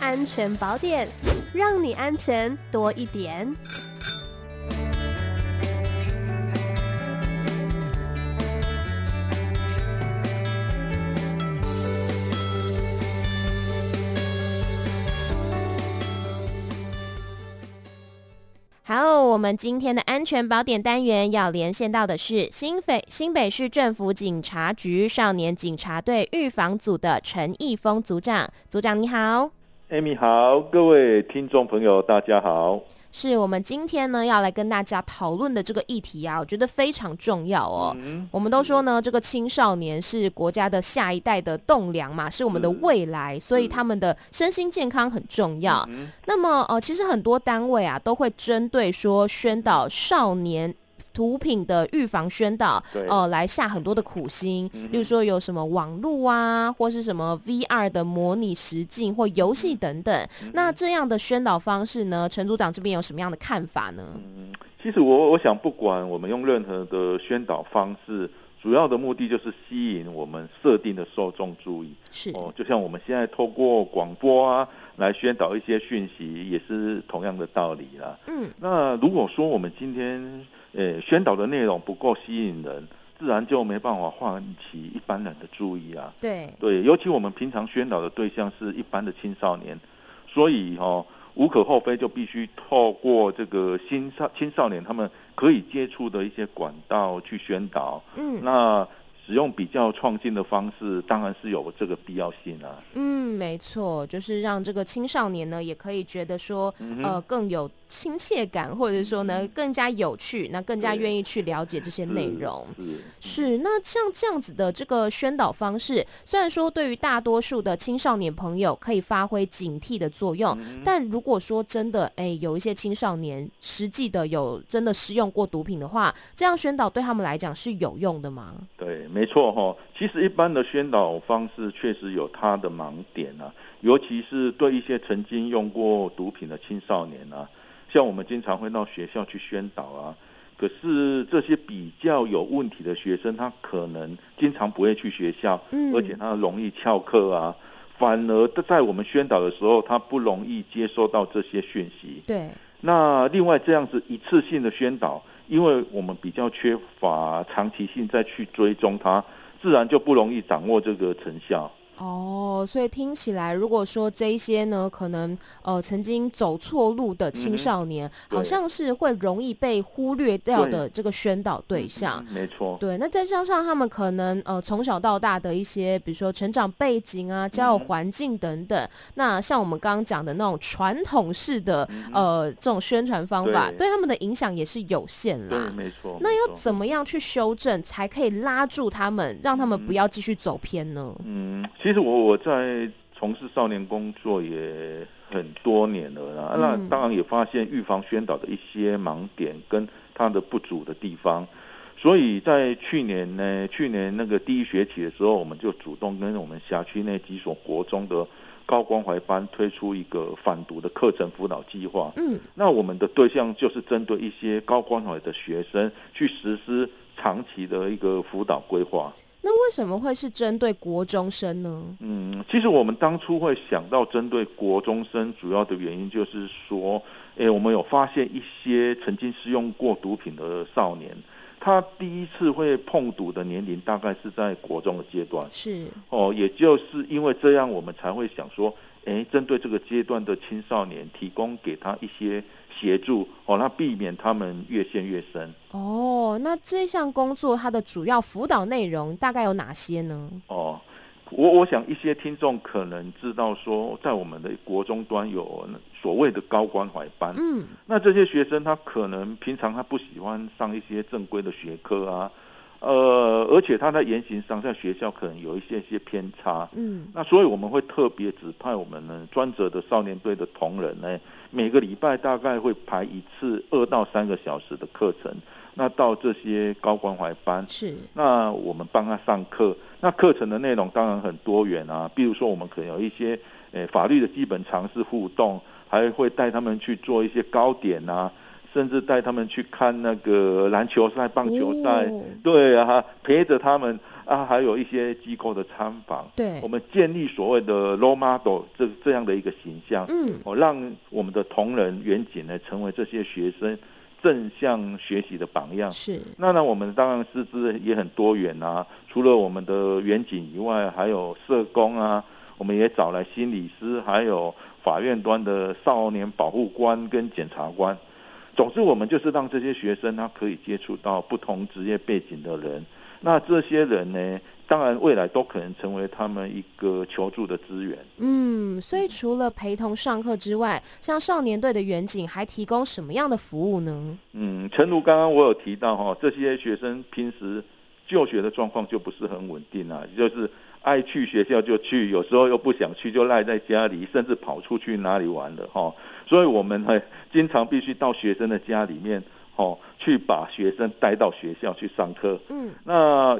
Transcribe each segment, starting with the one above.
安全宝典，让你安全多一点。好，我们今天的安全宝典单元要连线到的是新北新北市政府警察局少年警察队预防组的陈义峰组长，组长你好，Amy 好，各位听众朋友大家好。是我们今天呢要来跟大家讨论的这个议题啊，我觉得非常重要哦。嗯、我们都说呢，这个青少年是国家的下一代的栋梁嘛，是我们的未来，所以他们的身心健康很重要。嗯、那么呃，其实很多单位啊都会针对说宣导少年。毒品的预防宣导，呃，来下很多的苦心，嗯、例如说有什么网络啊，或是什么 VR 的模拟实境或游戏等等。嗯、那这样的宣导方式呢，陈组长这边有什么样的看法呢？嗯，其实我我想，不管我们用任何的宣导方式，主要的目的就是吸引我们设定的受众注意。是哦，就像我们现在透过广播啊来宣导一些讯息，也是同样的道理啦。嗯，那如果说我们今天诶，宣导的内容不够吸引人，自然就没办法唤起一般人的注意啊。对对，尤其我们平常宣导的对象是一般的青少年，所以哦，无可厚非就必须透过这个青少青少年他们可以接触的一些管道去宣导。嗯，那。使用比较创新的方式，当然是有这个必要性啊。嗯，没错，就是让这个青少年呢，也可以觉得说，嗯、呃，更有亲切感，或者说呢，更加有趣，那更加愿意去了解这些内容。是，那像这样子的这个宣导方式，虽然说对于大多数的青少年朋友可以发挥警惕的作用，嗯、但如果说真的，哎，有一些青少年实际的有真的使用过毒品的话，这样宣导对他们来讲是有用的吗？对。没错哈，其实一般的宣导方式确实有它的盲点啊，尤其是对一些曾经用过毒品的青少年啊，像我们经常会到学校去宣导啊，可是这些比较有问题的学生，他可能经常不会去学校，而且他容易翘课啊，反而在我们宣导的时候，他不容易接收到这些讯息。对，那另外这样子一次性的宣导。因为我们比较缺乏长期性再去追踪它，自然就不容易掌握这个成效。哦，所以听起来，如果说这一些呢，可能呃曾经走错路的青少年，嗯、好像是会容易被忽略掉的这个宣导对象。没错。对，那再加上他们可能呃从小到大的一些，比如说成长背景啊、交友环境等等，嗯、那像我们刚刚讲的那种传统式的、嗯、呃这种宣传方法，对，对他们的影响也是有限啦。对，没错。那要怎么样去修正，才可以拉住他们，让他们不要继续走偏呢？嗯。其实我我在从事少年工作也很多年了啦，那当然也发现预防宣导的一些盲点跟它的不足的地方，所以在去年呢，去年那个第一学期的时候，我们就主动跟我们辖区内几所国中的高关怀班推出一个反毒的课程辅导计划。嗯，那我们的对象就是针对一些高关怀的学生去实施长期的一个辅导规划。那为什么会是针对国中生呢？嗯，其实我们当初会想到针对国中生，主要的原因就是说，诶，我们有发现一些曾经使用过毒品的少年，他第一次会碰毒的年龄大概是在国中的阶段。是哦，也就是因为这样，我们才会想说，诶，针对这个阶段的青少年，提供给他一些协助，哦，那避免他们越陷越深。哦，那这项工作它的主要辅导内容大概有哪些呢？哦，我我想一些听众可能知道说，在我们的国中端有所谓的高关怀班。嗯，那这些学生他可能平常他不喜欢上一些正规的学科啊。呃，而且他在言行上，在学校可能有一些些偏差，嗯，那所以我们会特别指派我们呢专责的少年队的同仁呢，每个礼拜大概会排一次二到三个小时的课程，那到这些高关怀班，是，那我们帮他上课，那课程的内容当然很多元啊，比如说我们可能有一些，诶，法律的基本常识互动，还会带他们去做一些糕点啊。甚至带他们去看那个篮球赛、棒球赛，对啊，陪着他们啊，还有一些机构的参访，对，我们建立所谓的 role model 这这样的一个形象，嗯，哦，让我们的同仁远景呢成为这些学生正向学习的榜样。是，那呢，我们当然师资也很多元啊，除了我们的远景以外，还有社工啊，我们也找来心理师，还有法院端的少年保护官跟检察官。总之，我们就是让这些学生他可以接触到不同职业背景的人。那这些人呢，当然未来都可能成为他们一个求助的资源。嗯，所以除了陪同上课之外，像少年队的远景还提供什么样的服务呢？嗯，诚如刚刚我有提到哈，这些学生平时就学的状况就不是很稳定啊，就是爱去学校就去，有时候又不想去就赖在家里，甚至跑出去哪里玩了哈。所以我们呢，经常必须到学生的家里面。哦，去把学生带到学校去上课。嗯，那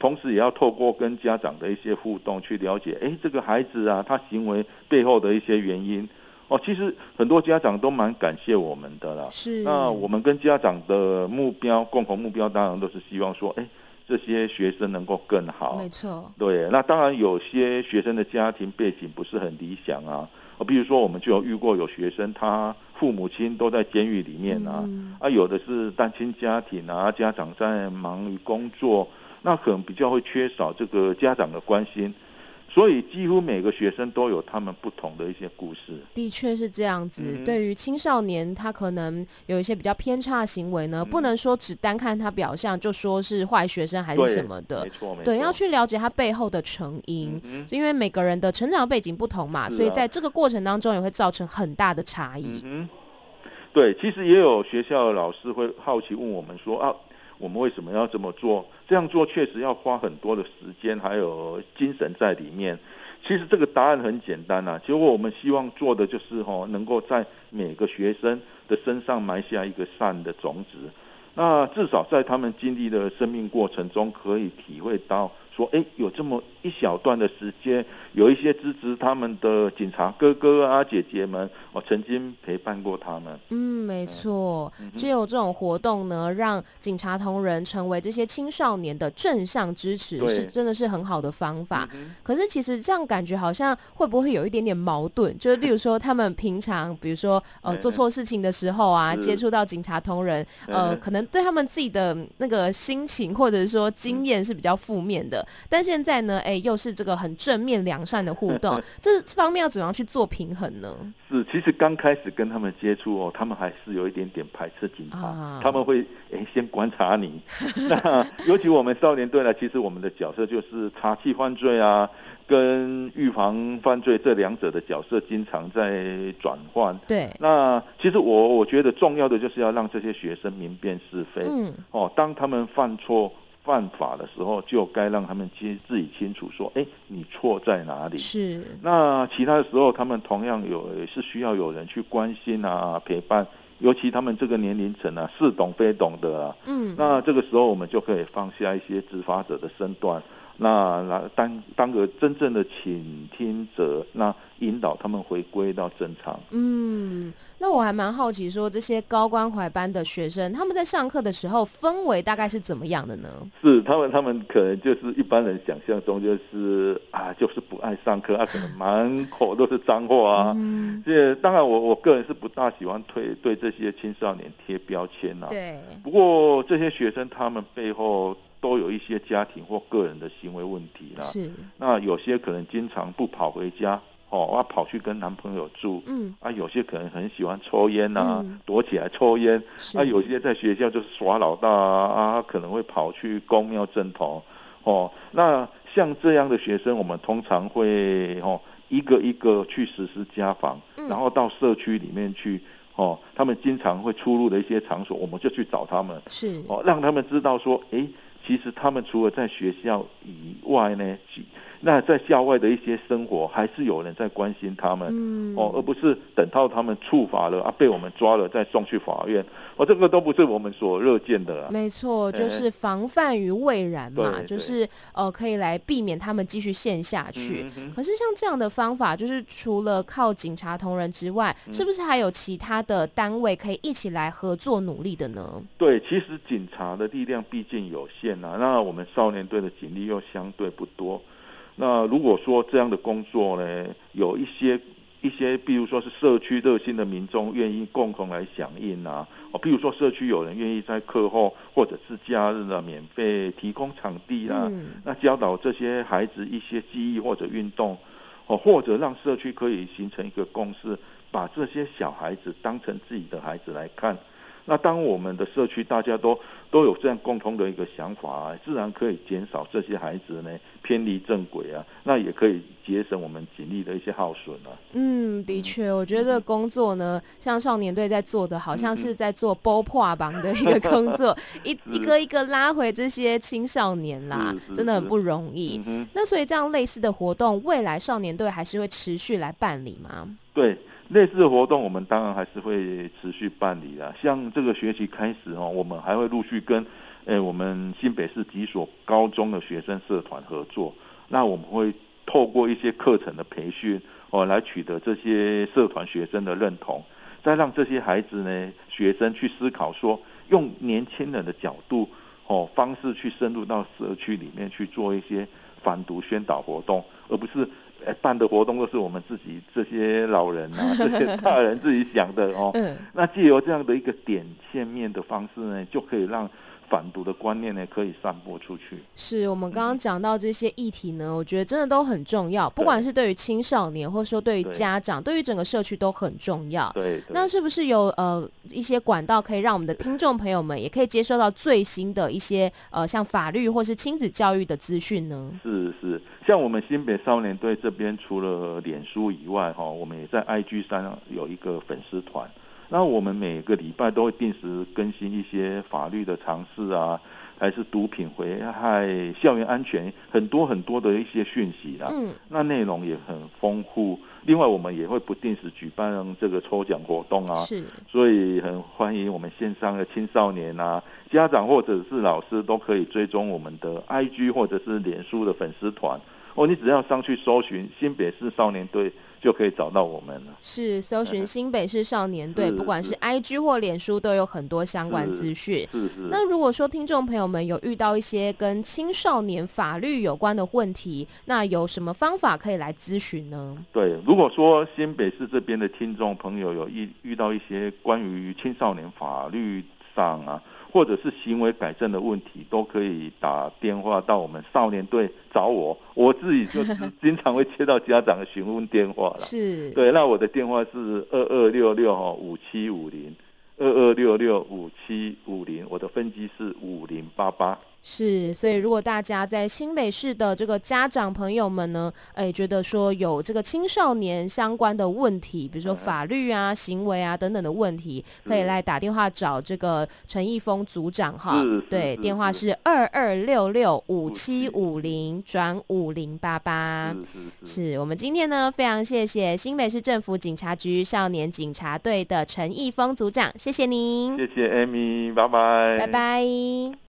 同时也要透过跟家长的一些互动，去了解，哎，这个孩子啊，他行为背后的一些原因。哦，其实很多家长都蛮感谢我们的啦。是。那我们跟家长的目标，共同目标，当然都是希望说，哎，这些学生能够更好。没错。对，那当然有些学生的家庭背景不是很理想啊。比如说，我们就有遇过有学生，他父母亲都在监狱里面啊，嗯、啊，有的是单亲家庭啊，家长在忙于工作，那可能比较会缺少这个家长的关心。所以几乎每个学生都有他们不同的一些故事。的确是这样子。嗯、对于青少年，他可能有一些比较偏差的行为呢，嗯、不能说只单看他表象就说是坏学生还是什么的。没错，没错。对，要去了解他背后的成因，嗯、因为每个人的成长背景不同嘛，啊、所以在这个过程当中也会造成很大的差异。嗯，对，其实也有学校的老师会好奇问我们说啊。我们为什么要这么做？这样做确实要花很多的时间，还有精神在里面。其实这个答案很简单呐，结果我们希望做的就是吼，能够在每个学生的身上埋下一个善的种子。那至少在他们经历的生命过程中，可以体会到。说哎，有这么一小段的时间，有一些支持他们的警察哥哥啊、姐姐们，我曾经陪伴过他们。嗯，没错，只有这种活动呢，让警察同仁成为这些青少年的正向支持，是真的是很好的方法。嗯、可是其实这样感觉好像会不会有一点点矛盾？就是例如说，他们平常比如说呃 做错事情的时候啊，接触到警察同仁，呃，可能对他们自己的那个心情或者是说经验是比较负面的。但现在呢，哎，又是这个很正面良善的互动，这方面要怎么样去做平衡呢？是，其实刚开始跟他们接触哦，他们还是有一点点排斥警察，啊、他们会哎先观察你。那尤其我们少年队呢，其实我们的角色就是查缉犯罪啊，跟预防犯罪这两者的角色经常在转换。对。那其实我我觉得重要的就是要让这些学生明辨是非。嗯。哦，当他们犯错。犯法的时候，就该让他们清自己清楚说，哎，你错在哪里？是。那其他的时候，他们同样有也是需要有人去关心啊，陪伴。尤其他们这个年龄层啊，似懂非懂的啊。嗯。那这个时候，我们就可以放下一些执法者的身段。那来当当个真正的倾听者，那引导他们回归到正常。嗯，那我还蛮好奇，说这些高关怀班的学生，他们在上课的时候氛围大概是怎么样的呢？是他们，他们可能就是一般人想象中，就是啊，就是不爱上课啊，可能满口都是脏话啊。嗯，这当然我，我我个人是不大喜欢推对这些青少年贴标签啊。对。不过这些学生他们背后。都有一些家庭或个人的行为问题啦。是。那有些可能经常不跑回家，哦，啊，跑去跟男朋友住。嗯。啊，有些可能很喜欢抽烟呐，嗯、躲起来抽烟。是。啊，有些在学校就是耍老大啊，可能会跑去公庙镇头。哦，那像这样的学生，我们通常会哦一个一个去实施家访，嗯、然后到社区里面去。哦，他们经常会出入的一些场所，我们就去找他们。是。哦，让他们知道说，哎。其实他们除了在学校以外呢，那在校外的一些生活，还是有人在关心他们，嗯、哦，而不是等到他们触法了啊，被我们抓了再送去法院，哦，这个都不是我们所乐见的、啊。没错，就是防范于未然嘛，欸、就是呃，可以来避免他们继续陷下去。嗯、可是像这样的方法，就是除了靠警察同仁之外，嗯、是不是还有其他的单位可以一起来合作努力的呢？对，其实警察的力量毕竟有限啊，那我们少年队的警力又相对不多。那如果说这样的工作呢，有一些一些，比如说是社区热心的民众愿意共同来响应啊，哦，比如说社区有人愿意在课后或者是假日啊，免费提供场地啊，嗯、那教导这些孩子一些记忆或者运动，哦，或者让社区可以形成一个共识，把这些小孩子当成自己的孩子来看。那当我们的社区大家都都有这样共同的一个想法啊，自然可以减少这些孩子呢偏离正轨啊，那也可以节省我们警力的一些耗损啊。嗯，的确，我觉得工作呢，像少年队在做的，好像是在做剥破榜的一个工作，一一个一个拉回这些青少年啦，真的很不容易。那所以这样类似的活动，未来少年队还是会持续来办理吗？对。类似的活动，我们当然还是会持续办理啦。像这个学期开始哦，我们还会陆续跟，诶，我们新北市几所高中的学生社团合作。那我们会透过一些课程的培训哦，来取得这些社团学生的认同，再让这些孩子呢，学生去思考说，用年轻人的角度哦方式去深入到社区里面去做一些反毒宣导活动，而不是。哎，办的活动都是我们自己这些老人啊，这些 大人自己想的哦。嗯。那借由这样的一个点线面的方式呢，就可以让。反毒的观念呢，可以散播出去。是我们刚刚讲到这些议题呢，我觉得真的都很重要，不管是对于青少年，或者说对于家长，对于整个社区都很重要。对。那是不是有呃一些管道可以让我们的听众朋友们也可以接收到最新的一些呃像法律或是亲子教育的资讯呢？是是，像我们新北少年队这边，除了脸书以外，哈，我们也在 IG 上有一个粉丝团。那我们每个礼拜都会定时更新一些法律的常识啊，还是毒品危害、校园安全，很多很多的一些讯息啦。嗯，那内容也很丰富。另外，我们也会不定时举办这个抽奖活动啊。是，所以很欢迎我们线上的青少年啊、家长或者是老师都可以追踪我们的 IG 或者是脸书的粉丝团。哦，你只要上去搜寻新北市少年队。就可以找到我们了。是搜寻 新北市少年队，不管是 IG 或脸书，都有很多相关资讯。是是。那如果说听众朋友们有遇到一些跟青少年法律有关的问题，那有什么方法可以来咨询呢？对，如果说新北市这边的听众朋友有遇遇到一些关于青少年法律上啊。或者是行为改正的问题，都可以打电话到我们少年队找我。我自己就是经常会接到家长的询问电话了。是，对，那我的电话是二二六六哈五七五零，二二六六五七五零，我的分机是五零八八。是，所以如果大家在新北市的这个家长朋友们呢，哎，觉得说有这个青少年相关的问题，比如说法律啊、行为啊等等的问题，可以来打电话找这个陈义峰组长哈。对，电话是二二六六五七五零转五零八八。是我们今天呢，非常谢谢新北市政府警察局少年警察队的陈义峰组长，谢谢您。谢谢 Amy，拜拜。拜拜。